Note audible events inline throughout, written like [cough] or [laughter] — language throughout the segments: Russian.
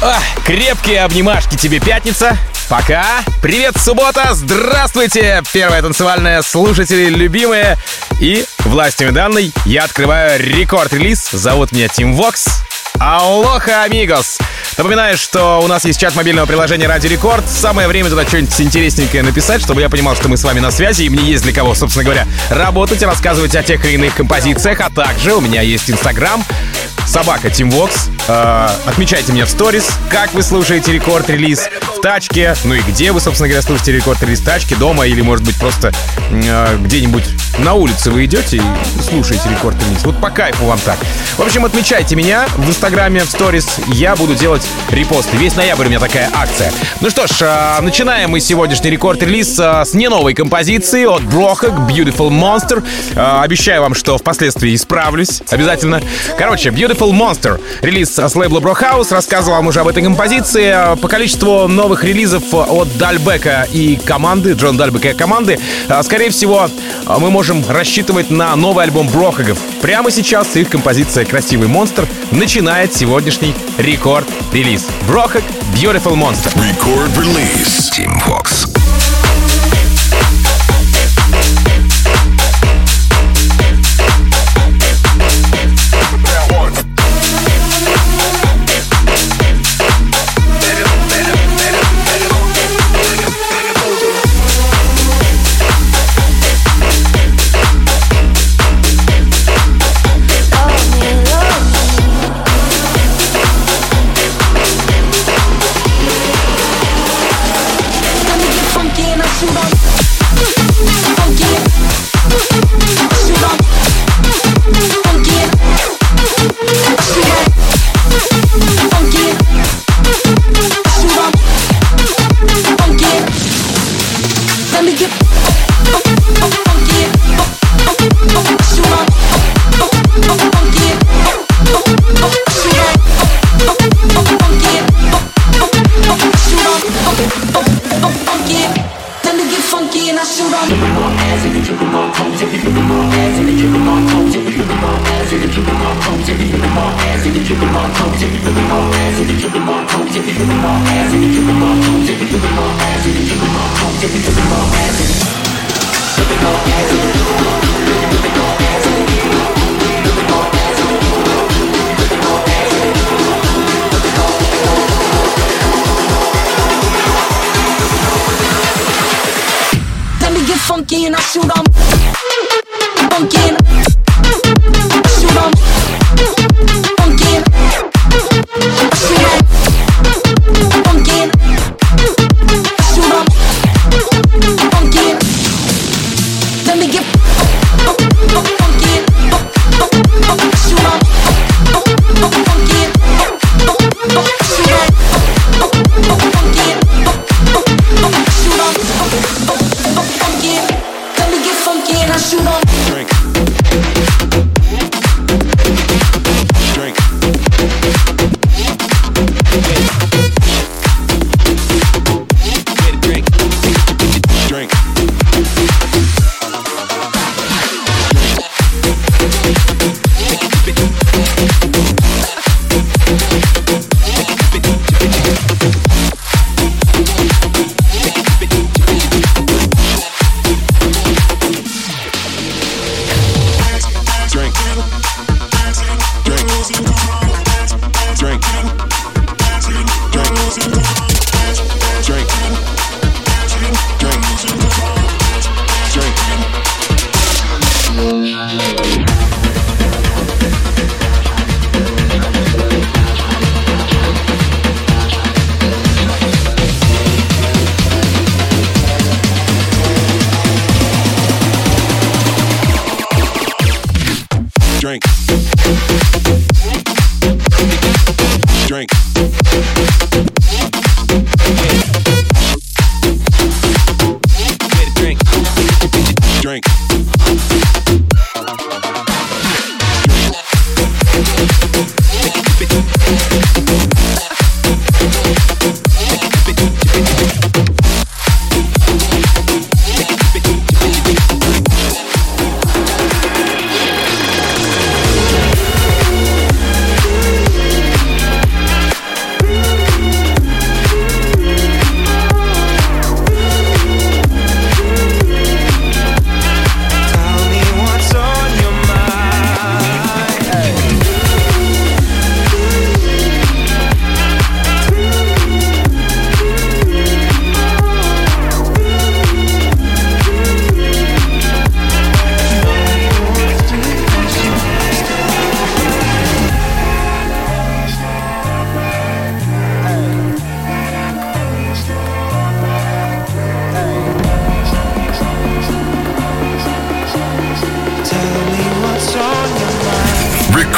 Ах, крепкие обнимашки тебе, пятница. Пока. Привет, суббота. Здравствуйте, первая танцевальная слушатели, любимые. И властями данной я открываю рекорд-релиз. Зовут меня Тим Вокс. Алоха, амигос! Напоминаю, что у нас есть чат мобильного приложения Ради Рекорд. Самое время туда что-нибудь интересненькое написать, чтобы я понимал, что мы с вами на связи, и мне есть для кого, собственно говоря, работать и рассказывать о тех или иных композициях. А также у меня есть Инстаграм, собака Тимвокс. Э, отмечайте меня в сторис, как вы слушаете рекорд-релиз в тачке, ну и где вы, собственно говоря, слушаете рекорд-релиз в тачке, дома или, может быть, просто э, где-нибудь на улице вы идете и слушаете рекорд-релиз. Вот по кайфу вам так. В общем, отмечайте меня в инстаграме, в сторис. Я буду делать репосты. Весь ноябрь у меня такая акция. Ну что ж, э, начинаем мы сегодняшний рекорд-релиз э, с не новой композиции от Брохак Beautiful Monster. Э, обещаю вам, что впоследствии исправлюсь. Обязательно. Короче, Beautiful Monster. Релиз с лейбла Брохаус. Рассказывал вам уже об этой композиции. По количеству новых релизов от Дальбека и команды, Джон Дальбека и команды, скорее всего, мы можем рассчитывать на новый альбом Брохагов. Прямо сейчас их композиция «Красивый монстр» начинает сегодняшний рекорд-релиз. Брохак Beautiful Monster. Record release. Team Fox.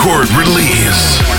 record release.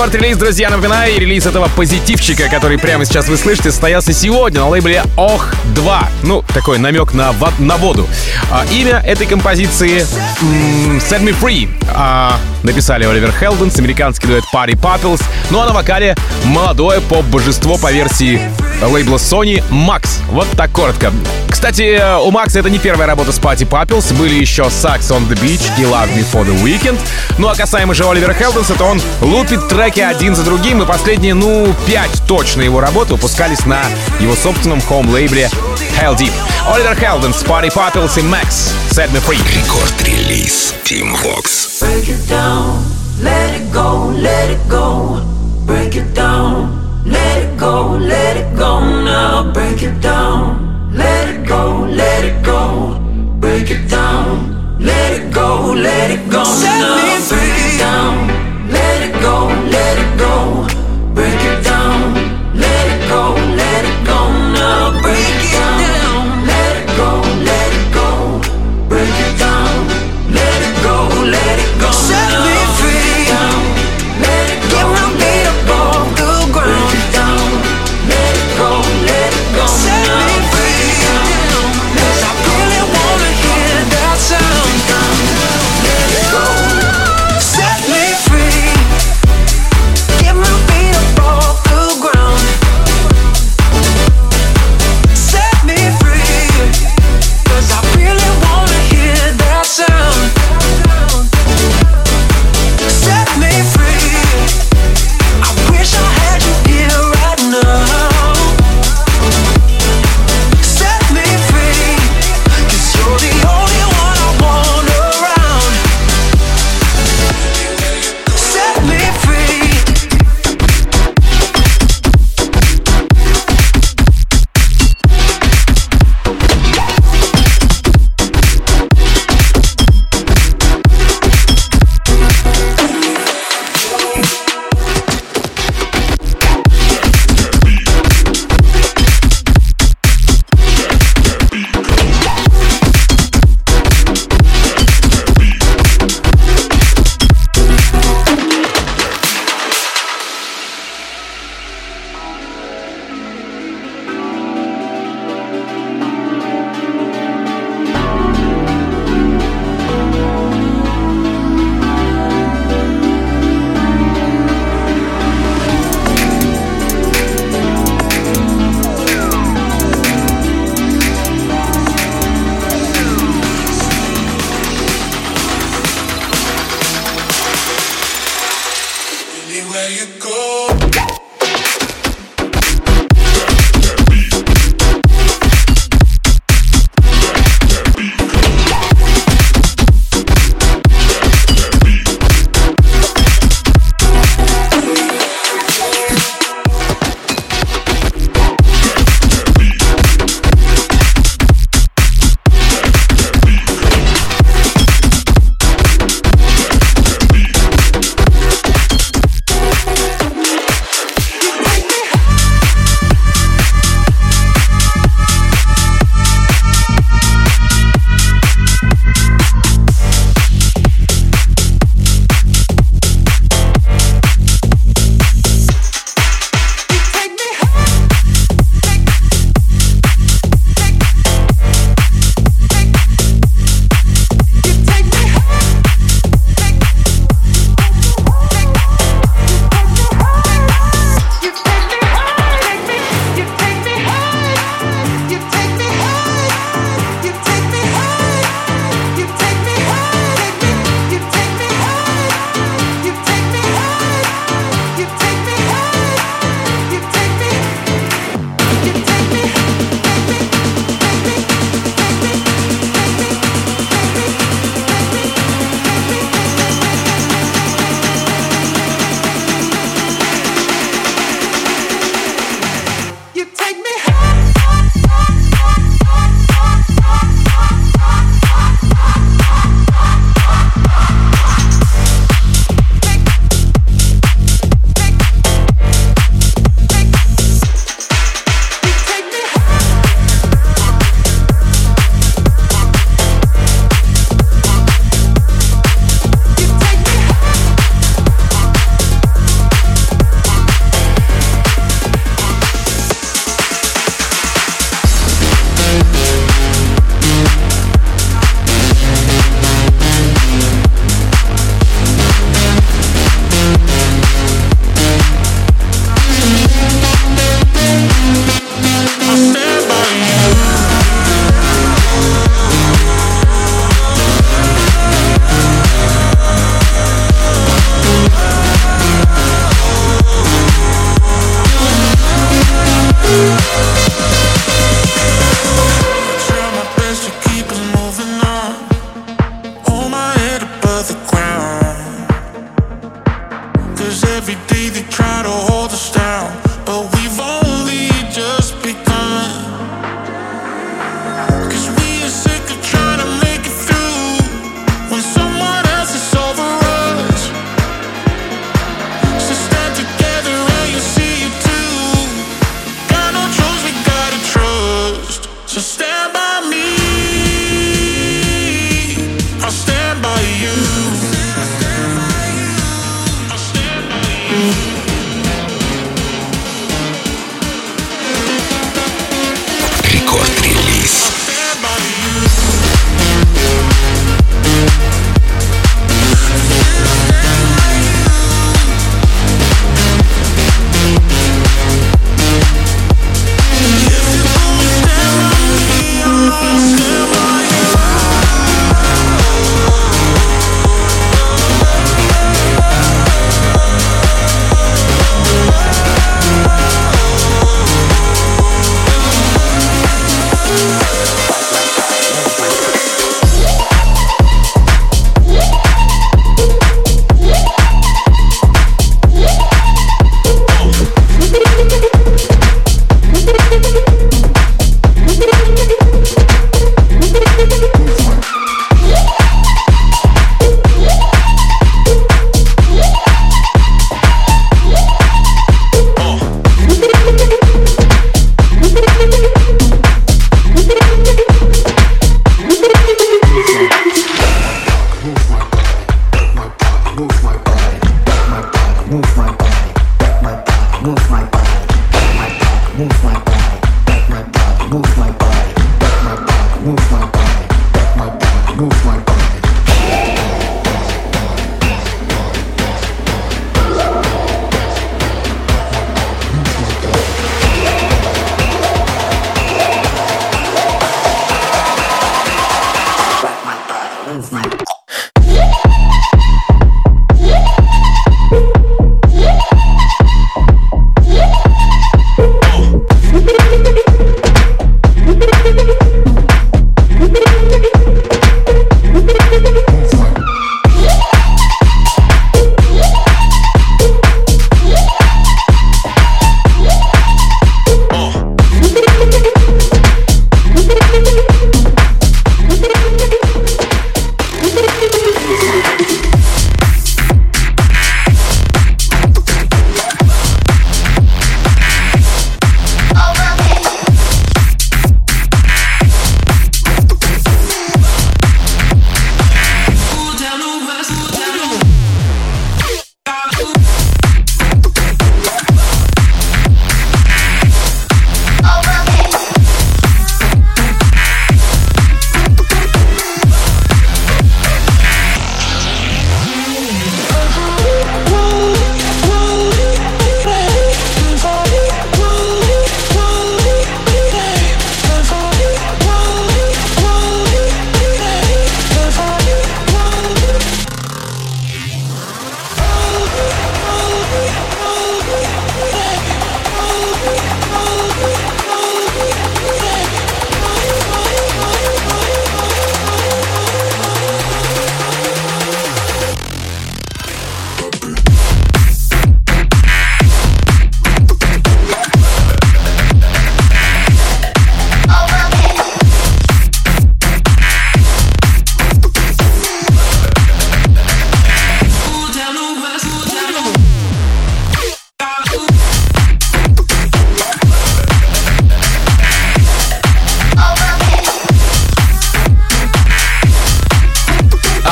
Рекорд-релиз, друзья. Напоминаю, релиз этого позитивчика, который прямо сейчас вы слышите, состоялся сегодня на лейбле Ох 2. Ну, такой намек на, на воду. А, имя этой композиции м- Set Me Free. А, написали Оливер Хелденс, американский дуэт Party Pupples. Ну а на вокале молодое поп-божество по версии лейбла Sony Max. Вот так коротко. Кстати, у Макса это не первая работа с Party Pupples. Были еще Sax on the Beach и Love Me for the Weekend. Ну а касаемо же Оливера Хелденса, то он лупит треки один за другим, и последние, ну, пять точно его работы выпускались на его собственном хоум-лейбле Hell Deep. Оливер Хелденс, Party Pupples и Max. Set Me Free. Рекорд-релиз Team Vox. Break it down, let it go, let it go. Break it down, let it go, let it go now. Break it down. Let it go, let it go. Break it down. Let it go, let it go. Set now. me free. Break it down. Let it go, let it go. Break it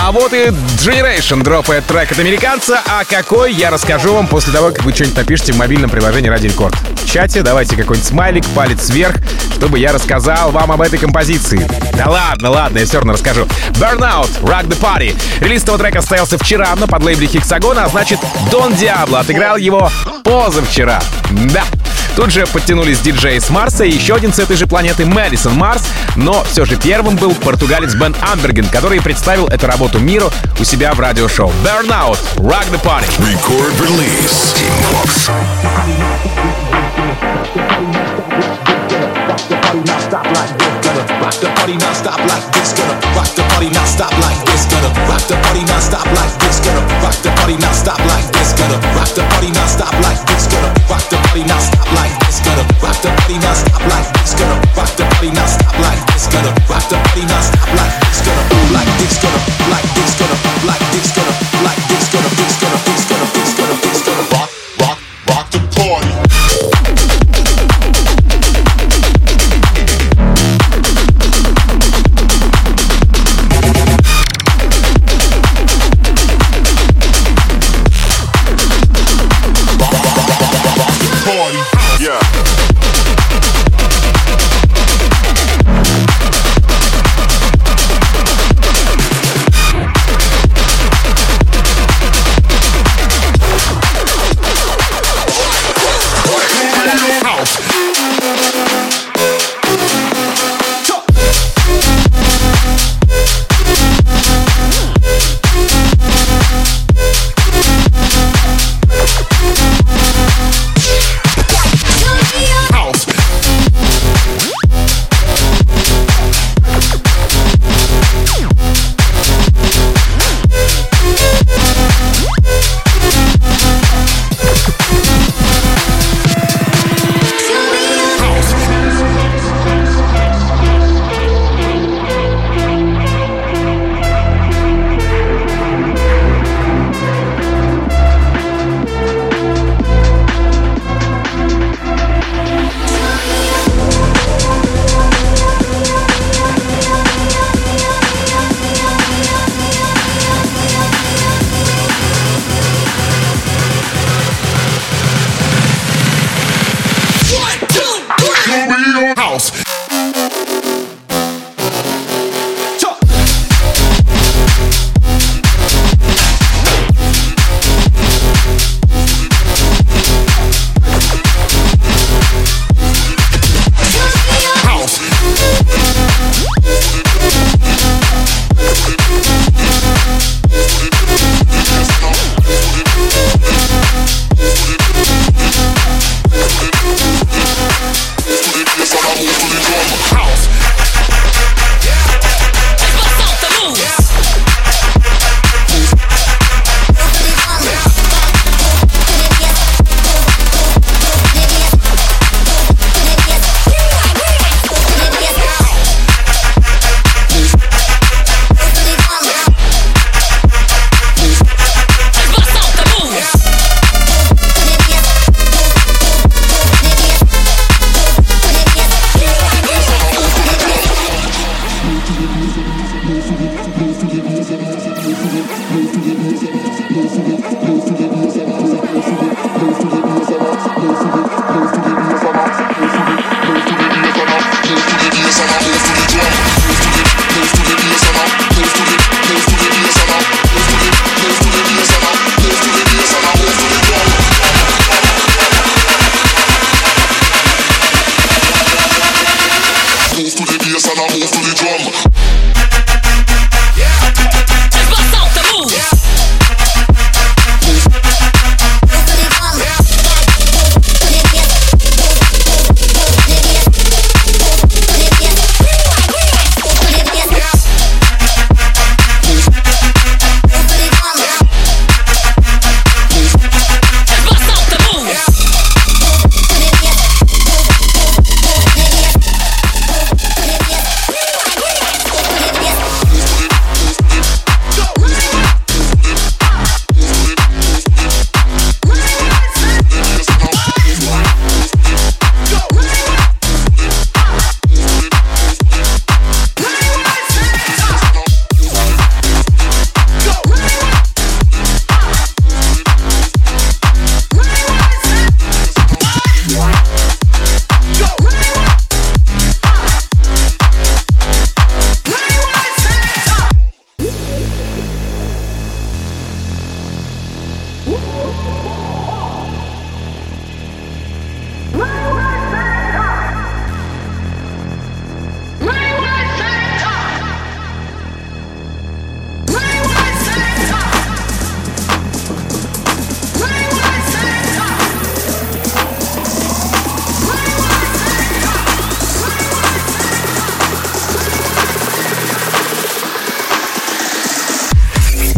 субботы Generation дропает трек от американца, а какой, я расскажу вам после того, как вы что-нибудь напишите в мобильном приложении Ради Рекорд. В чате давайте какой-нибудь смайлик, палец вверх, чтобы я рассказал вам об этой композиции. Да ладно, ладно, я все равно расскажу. Burnout, Rock the Party. Релиз этого трека состоялся вчера на подлейбле Хексагона, а значит, Дон Диабло отыграл его позавчера. Да, Тут же подтянулись диджеи с Марса и еще один с этой же планеты Мэдисон Марс, но все же первым был португалец Бен Амберген, который представил эту работу миру у себя в радиошоу. Burnout, Rock the Party. Record release. Team Vox. Rock the party not stop like this. Gonna rock the party not stop like this. Gonna rock the party not stop like this. Gonna rock the party not stop like this. Gonna rock the party not stop like this. Gonna rock the party not stop like this. Gonna rock the party not stop like this. Gonna rock the party not stop like this. Gonna rock the party not stop like this. Gonna rock the body not stop like this. Gonna like this. Gonna like this. Gonna like this.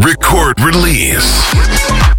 Record release.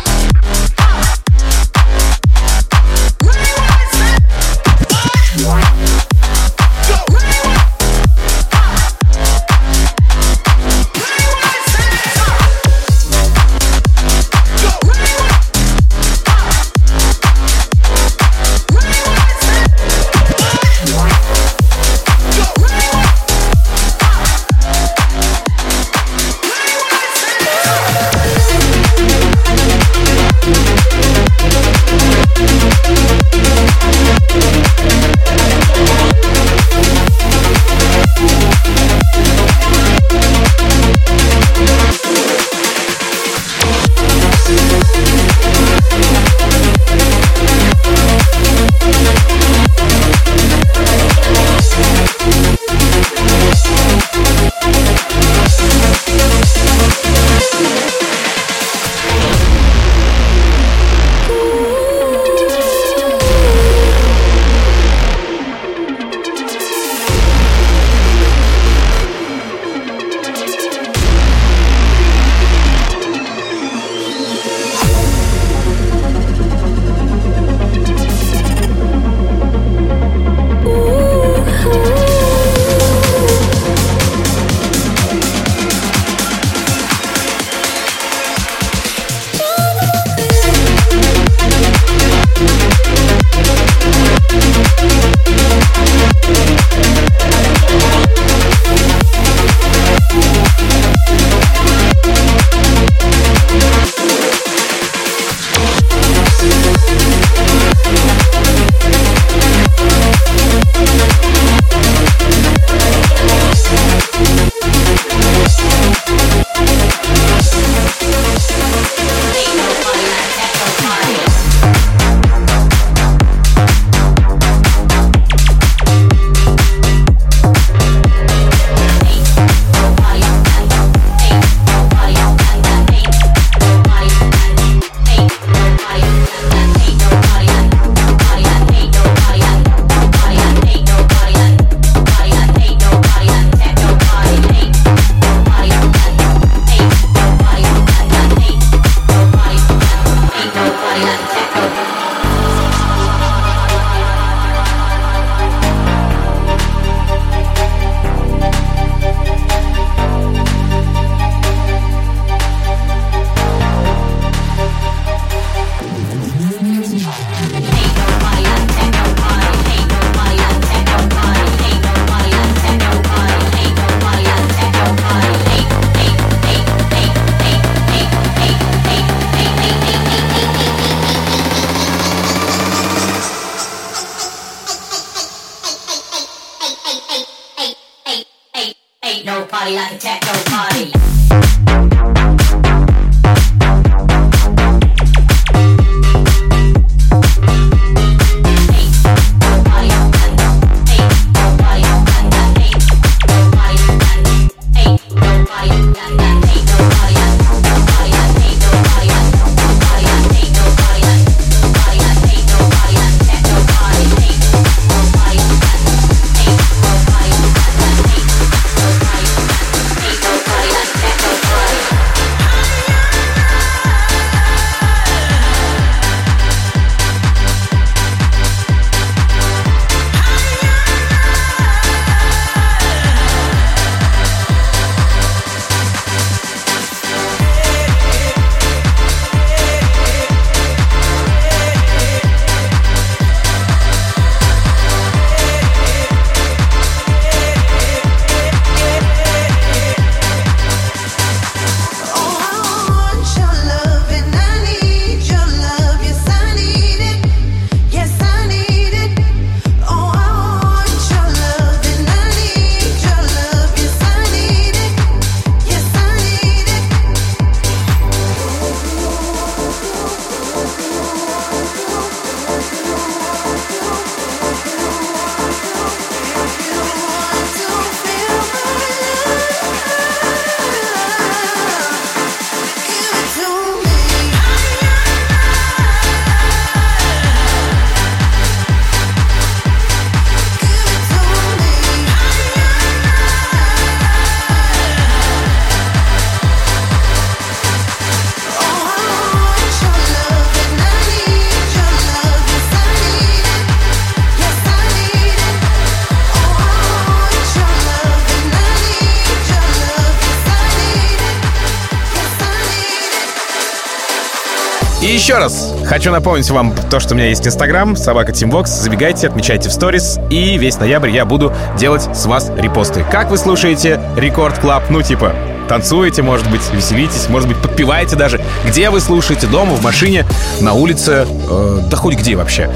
Хочу напомнить вам то, что у меня есть Инстаграм, собака Tim Vox. Забегайте, отмечайте в сторис, и весь ноябрь я буду делать с вас репосты. Как вы слушаете Record Club? Ну, типа, танцуете, может быть, веселитесь, может быть, подпеваете даже. Где вы слушаете? Дома, в машине, на улице, э, да хоть где вообще.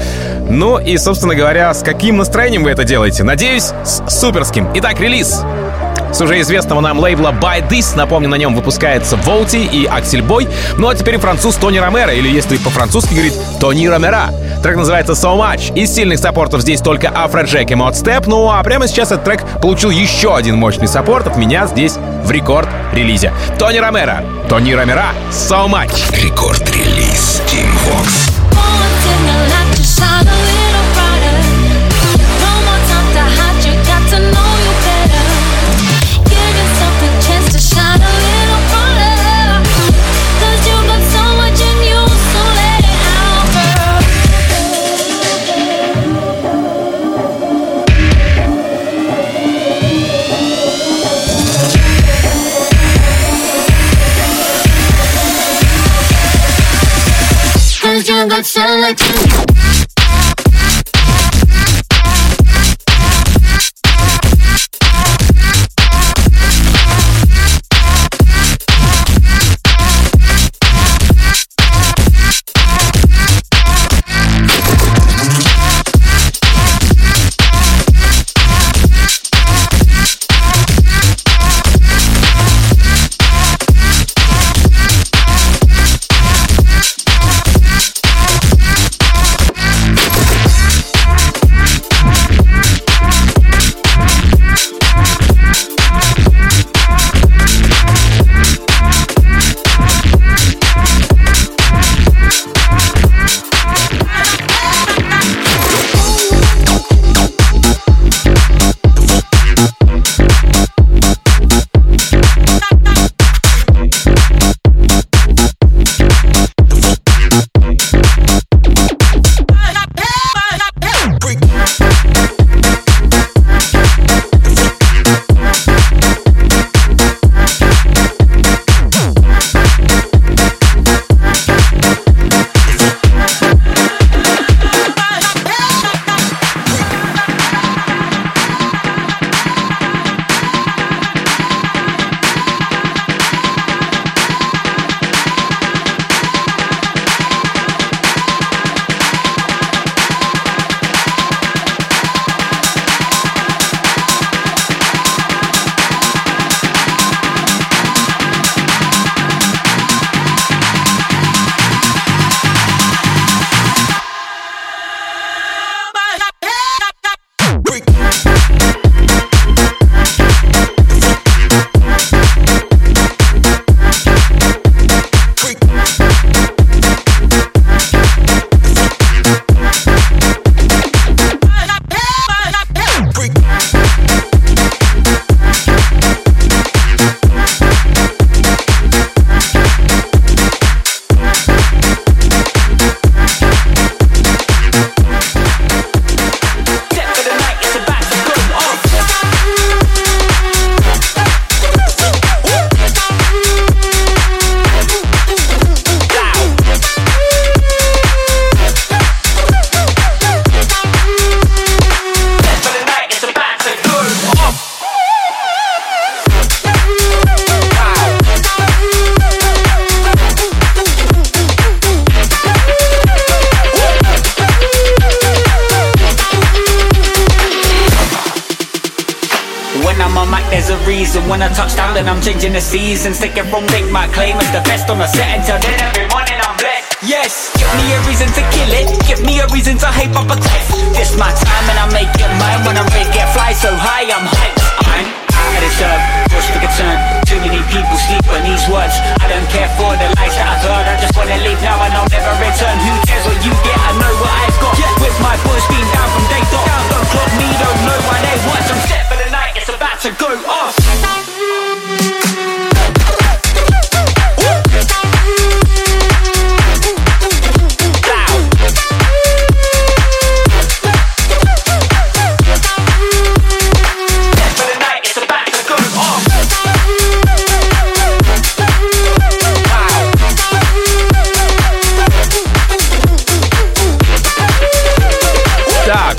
Ну и, собственно говоря, с каким настроением вы это делаете? Надеюсь, с суперским. Итак, релиз с уже известного нам лейбла Bite This. Напомню, на нем выпускается Волти и Axel Boy. Ну а теперь француз Tony Romero, или если по-французски говорит Tony Romera. Трек называется So Much. Из сильных support ов здесь только Afrojack и Modestep. Ну а прямо сейчас этот трек получил еще один мощный support от меня здесь в Record Release. Tony Romero. Tony Romera. So Much. Record Release much like you. Seasons. Take it from Link, my claim is the best on the set until then every morning I'm blessed. Yes, give me a reason to kill it. Give me a reason to hype up a test. This my time and I make it mine. When I'm get fly so high, I'm hyped. I'm out of just to concern. Too many people sleep on these words. I don't care for the lies that I've heard. I just wanna leave now and I'll never return. Who cares what you get? I know what I've got. With my boys being down from day dot. Don't clock me, don't know why they watch. I'm set for the about to go off.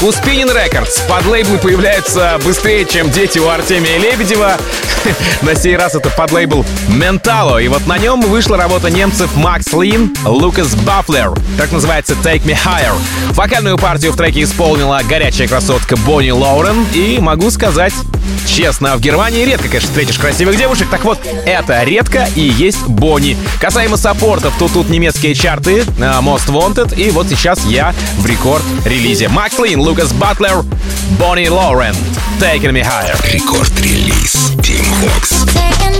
У Spinning Records под лейблы появляются быстрее, чем дети у Артемия Лебедева. [laughs] На сей раз это под лейбл Mentalo. И вот на нем вышла работа немцев Макс Лин, Лукас Бафлер. Так называется Take Me Higher. Вокальную партию в треке исполнила горячая красотка Бонни Лоурен. И могу сказать, честно, в Германии редко, конечно, встретишь красивых девушек. Так вот, это редко и есть Бонни. Касаемо саппортов, то тут немецкие чарты, э, Most Wanted. И вот сейчас я в рекорд-релизе. Макс Лин, Лукас Батлер, Бонни Лоурен. Taking Me Higher. Рекорд-релиз Team Vox. Taking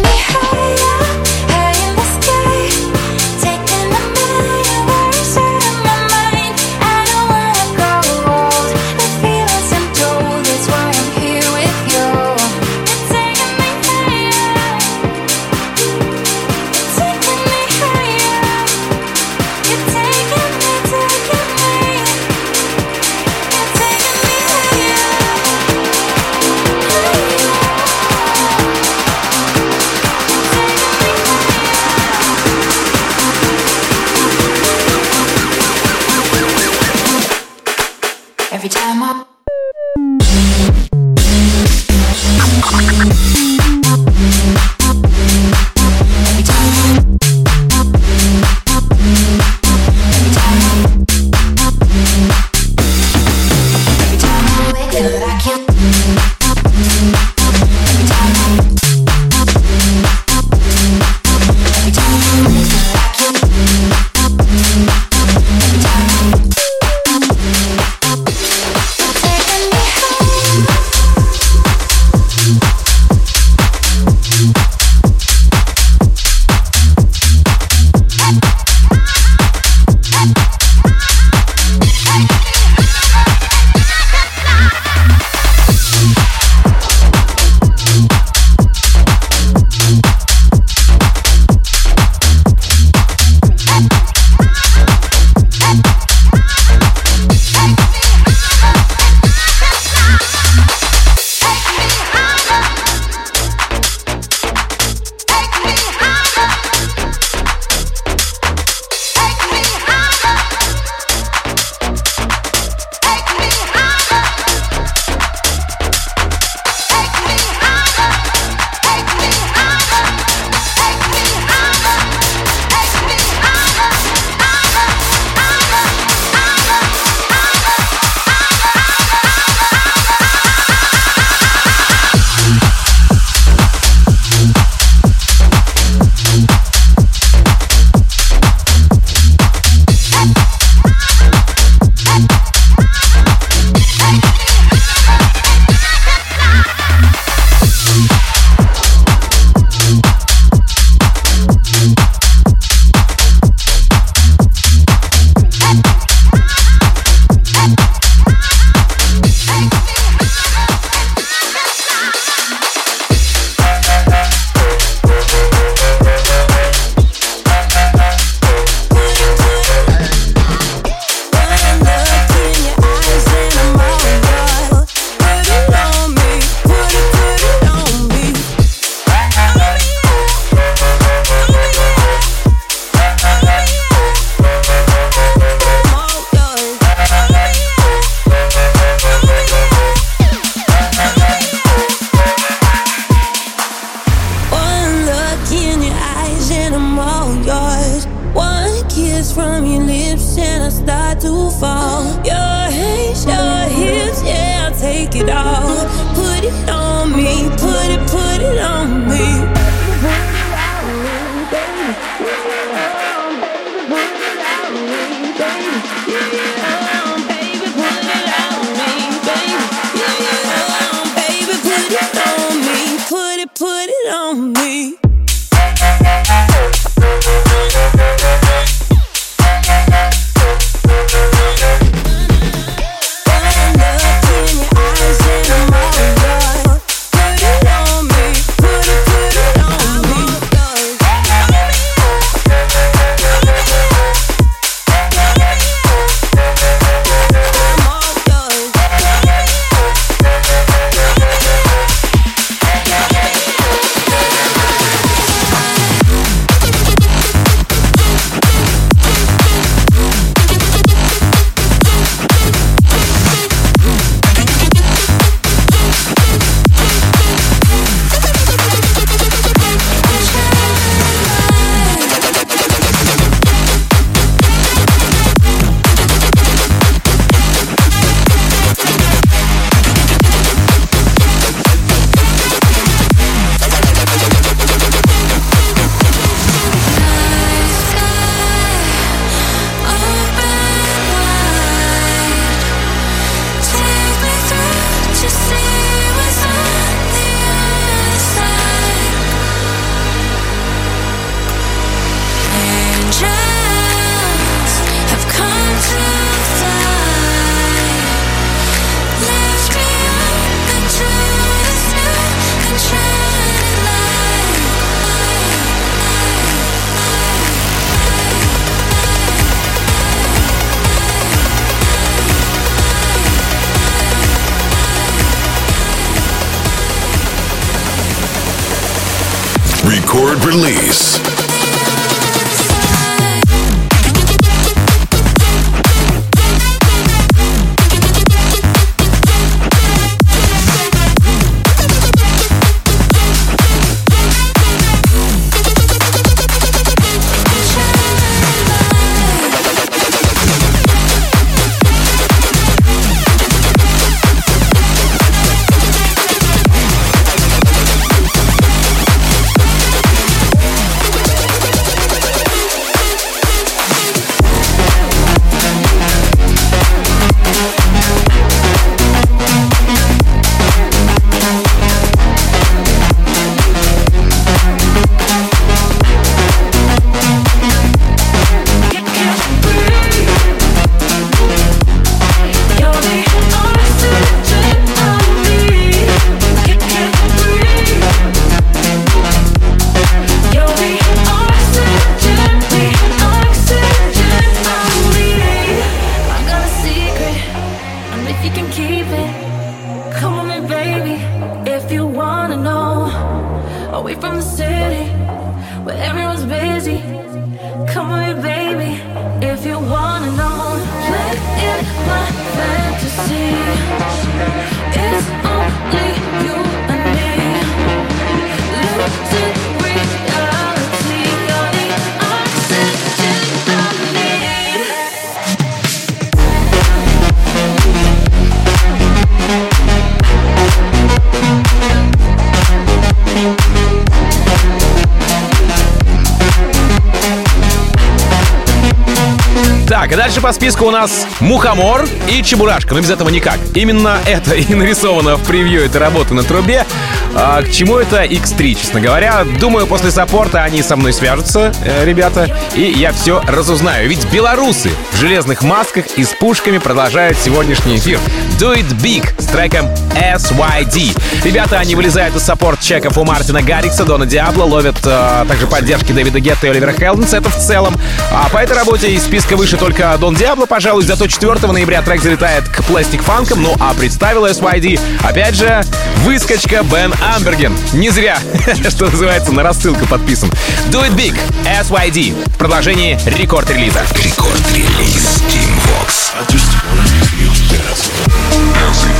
дальше по списку у нас Мухомор и Чебурашка. Но без этого никак. Именно это и нарисовано в превью этой работы на трубе. А, к чему это X3, честно говоря? Думаю, после саппорта они со мной свяжутся, э, ребята, и я все разузнаю. Ведь белорусы в железных масках и с пушками продолжают сегодняшний эфир. Do It Big треком SYD. Ребята, они вылезают из саппорт-чеков у Мартина Гаррикса, Дона Диабло, ловят э, также поддержки Дэвида Гетта и Оливера Хелденса. Это в целом. А по этой работе из списка выше только Дон Диабло, пожалуй, зато 4 ноября трек залетает к пластик фанкам, ну а представила SYD, опять же, выскочка Бен Амберген. Не зря, [laughs] что называется, на рассылку подписан. Do It Big, SYD, в продолжении рекорд-релиза. Рекорд-релиз Team Vox. I just wanna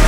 you.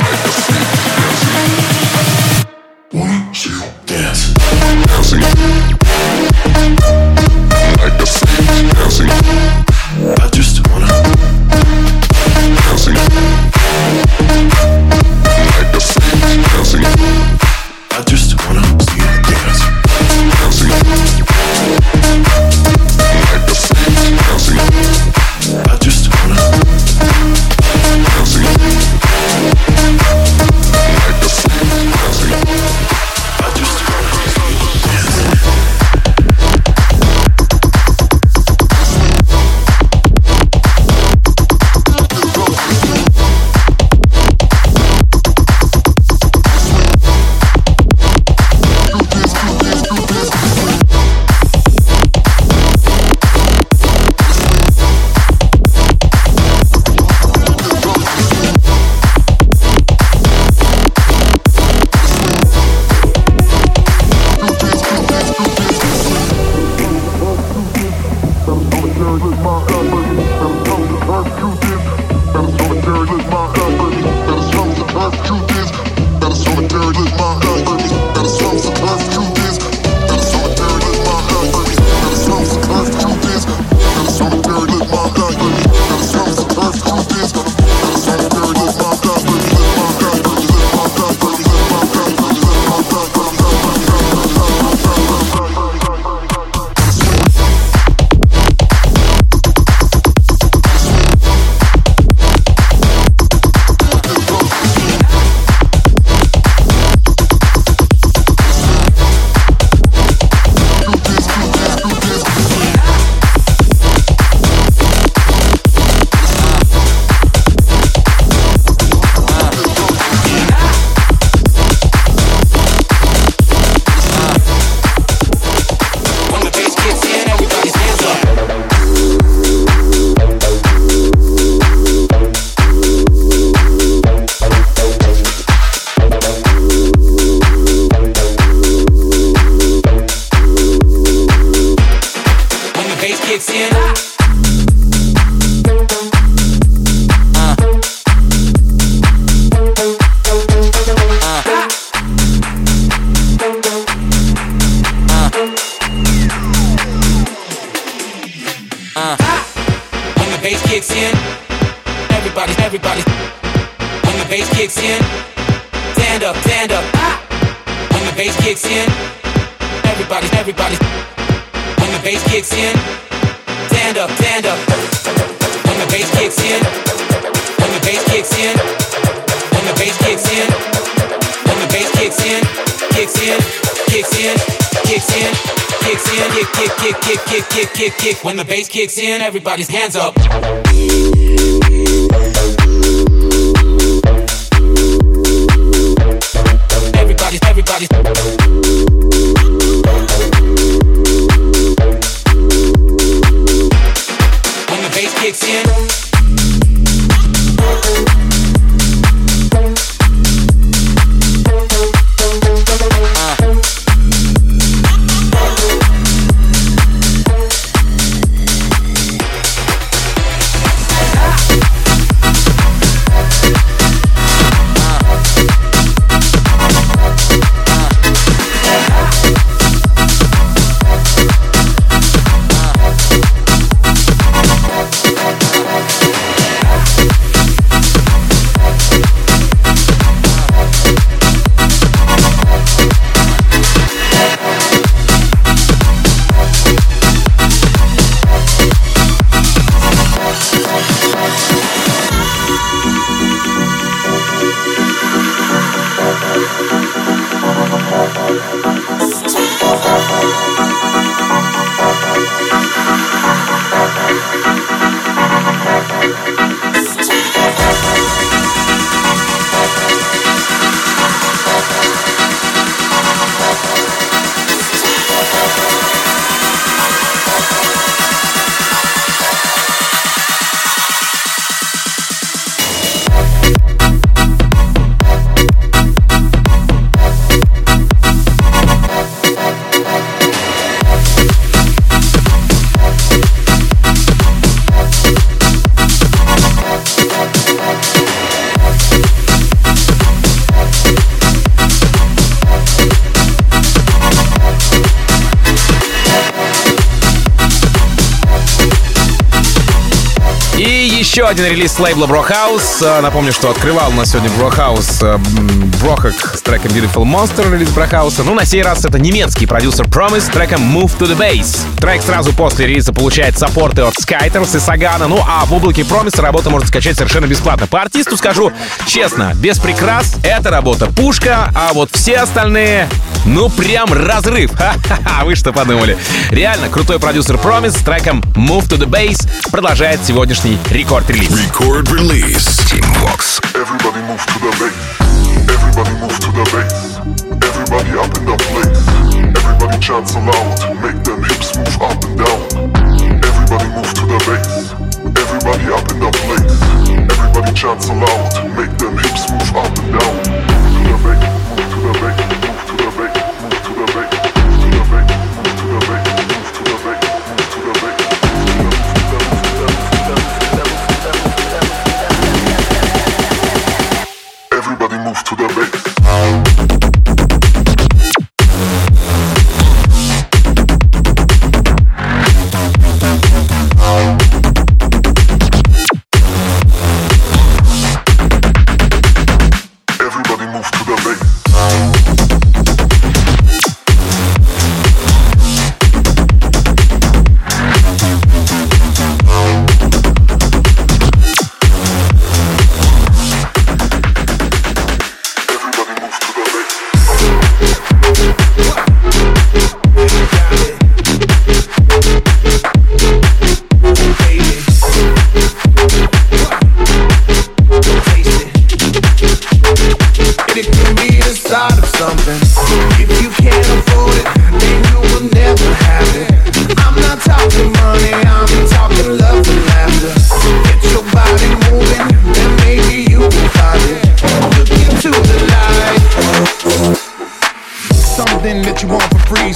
more. Kicks in, when the bass kicks in, kicks in, kicks in, kicks in, kicks in, kick, kick, kick, kick, kick, kick, kick, kick. When the bass kicks in, everybody's hands up. Everybody, everybody. Еще один релиз лейбла Брохаус. Напомню, что открывал у нас сегодня Брохаус м, Брохак с треком Beautiful Monster релиз Брохауса. Ну, на сей раз это немецкий продюсер Promise с треком Move to the Bass. Трек сразу после релиза получает саппорты от Skyters и Сагана. Ну, а в облаке Promise работу можно скачать совершенно бесплатно. По артисту скажу честно, без прикрас, эта работа пушка, а вот все остальные ну, прям разрыв. Ха-ха-ха, вы что подумали? Реально, крутой продюсер Promise с треком Move to the Bass продолжает сегодняшний рекорд-релиз. Release. Team Vox. Everybody move to the bass. Everybody move to the bass. Everybody up in the place. Everybody chants aloud. Make them hips move up and down. Everybody move to the bass. Everybody up in the place. Everybody chants aloud. Make them hips move up and down. Move to the bass. Move to the bass.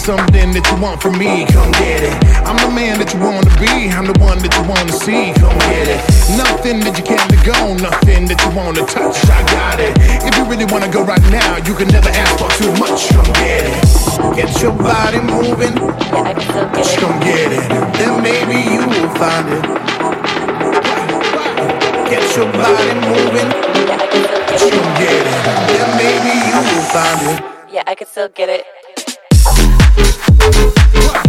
Something that you want from me, come get it. I'm the man that you wanna be, I'm the one that you wanna see, come get it. Nothing that you can't let go, nothing that you wanna touch, I got it. If you really wanna go right now, you can never ask for too much, come get it. Get your body moving, just come get it. Then maybe you will find it. Get your body moving, just come get it. Then maybe you will find it. Yeah, I could still get it. What?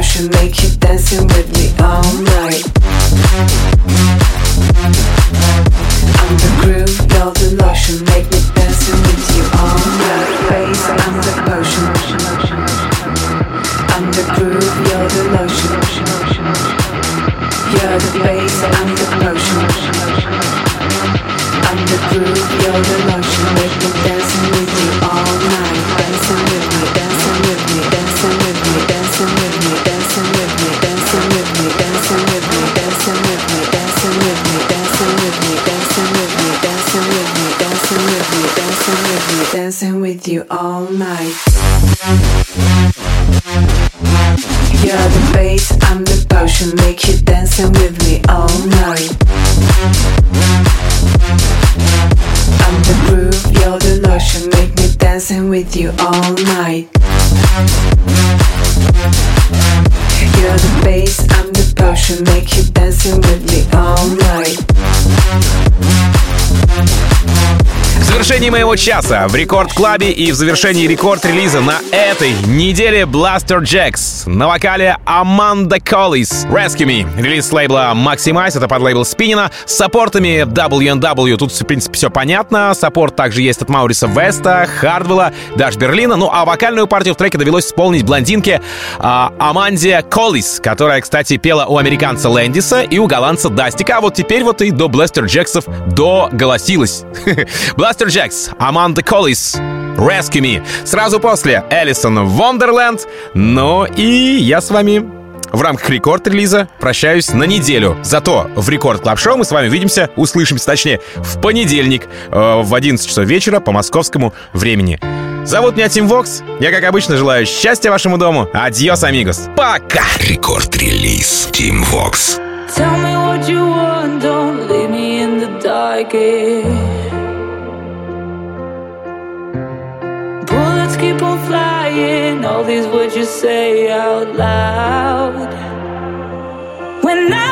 I'm make you dancing with me all night. Часа в рекорд-клабе и в завершении рекорд-релиза на этой неделе Blaster Jacks на вокале Аманда Коллис Rescue Me. Релиз лейбла Maximize, это под лейбл Спинина, с саппортами WNW. Тут, в принципе, все понятно. Саппорт также есть от Мауриса Веста, Хардвелла, Даш Берлина. Ну, а вокальную партию в треке довелось исполнить блондинке а, Аманде Коллис, которая, кстати, пела у американца Лэндиса и у голландца Дастика. А вот теперь вот и до Blaster Джексов доголосилась. [laughs] Blasterjaxx, Amanda Collis, Rescue Me. Сразу после Alison Wonderland. Ну и я с вами в рамках Record Release прощаюсь на неделю. Зато в Record Club Show мы с вами увидимся, услышимся, точнее, в понедельник э, в 11 часов вечера по московскому времени. Зовут меня Tim Vox. Я, как обычно, желаю счастья вашему дому. Adiós, amigos. Пока! Record Release Tim Vox. Tell me what you want, don't leave me in the dark. eh. crying, all these words you say out loud. When I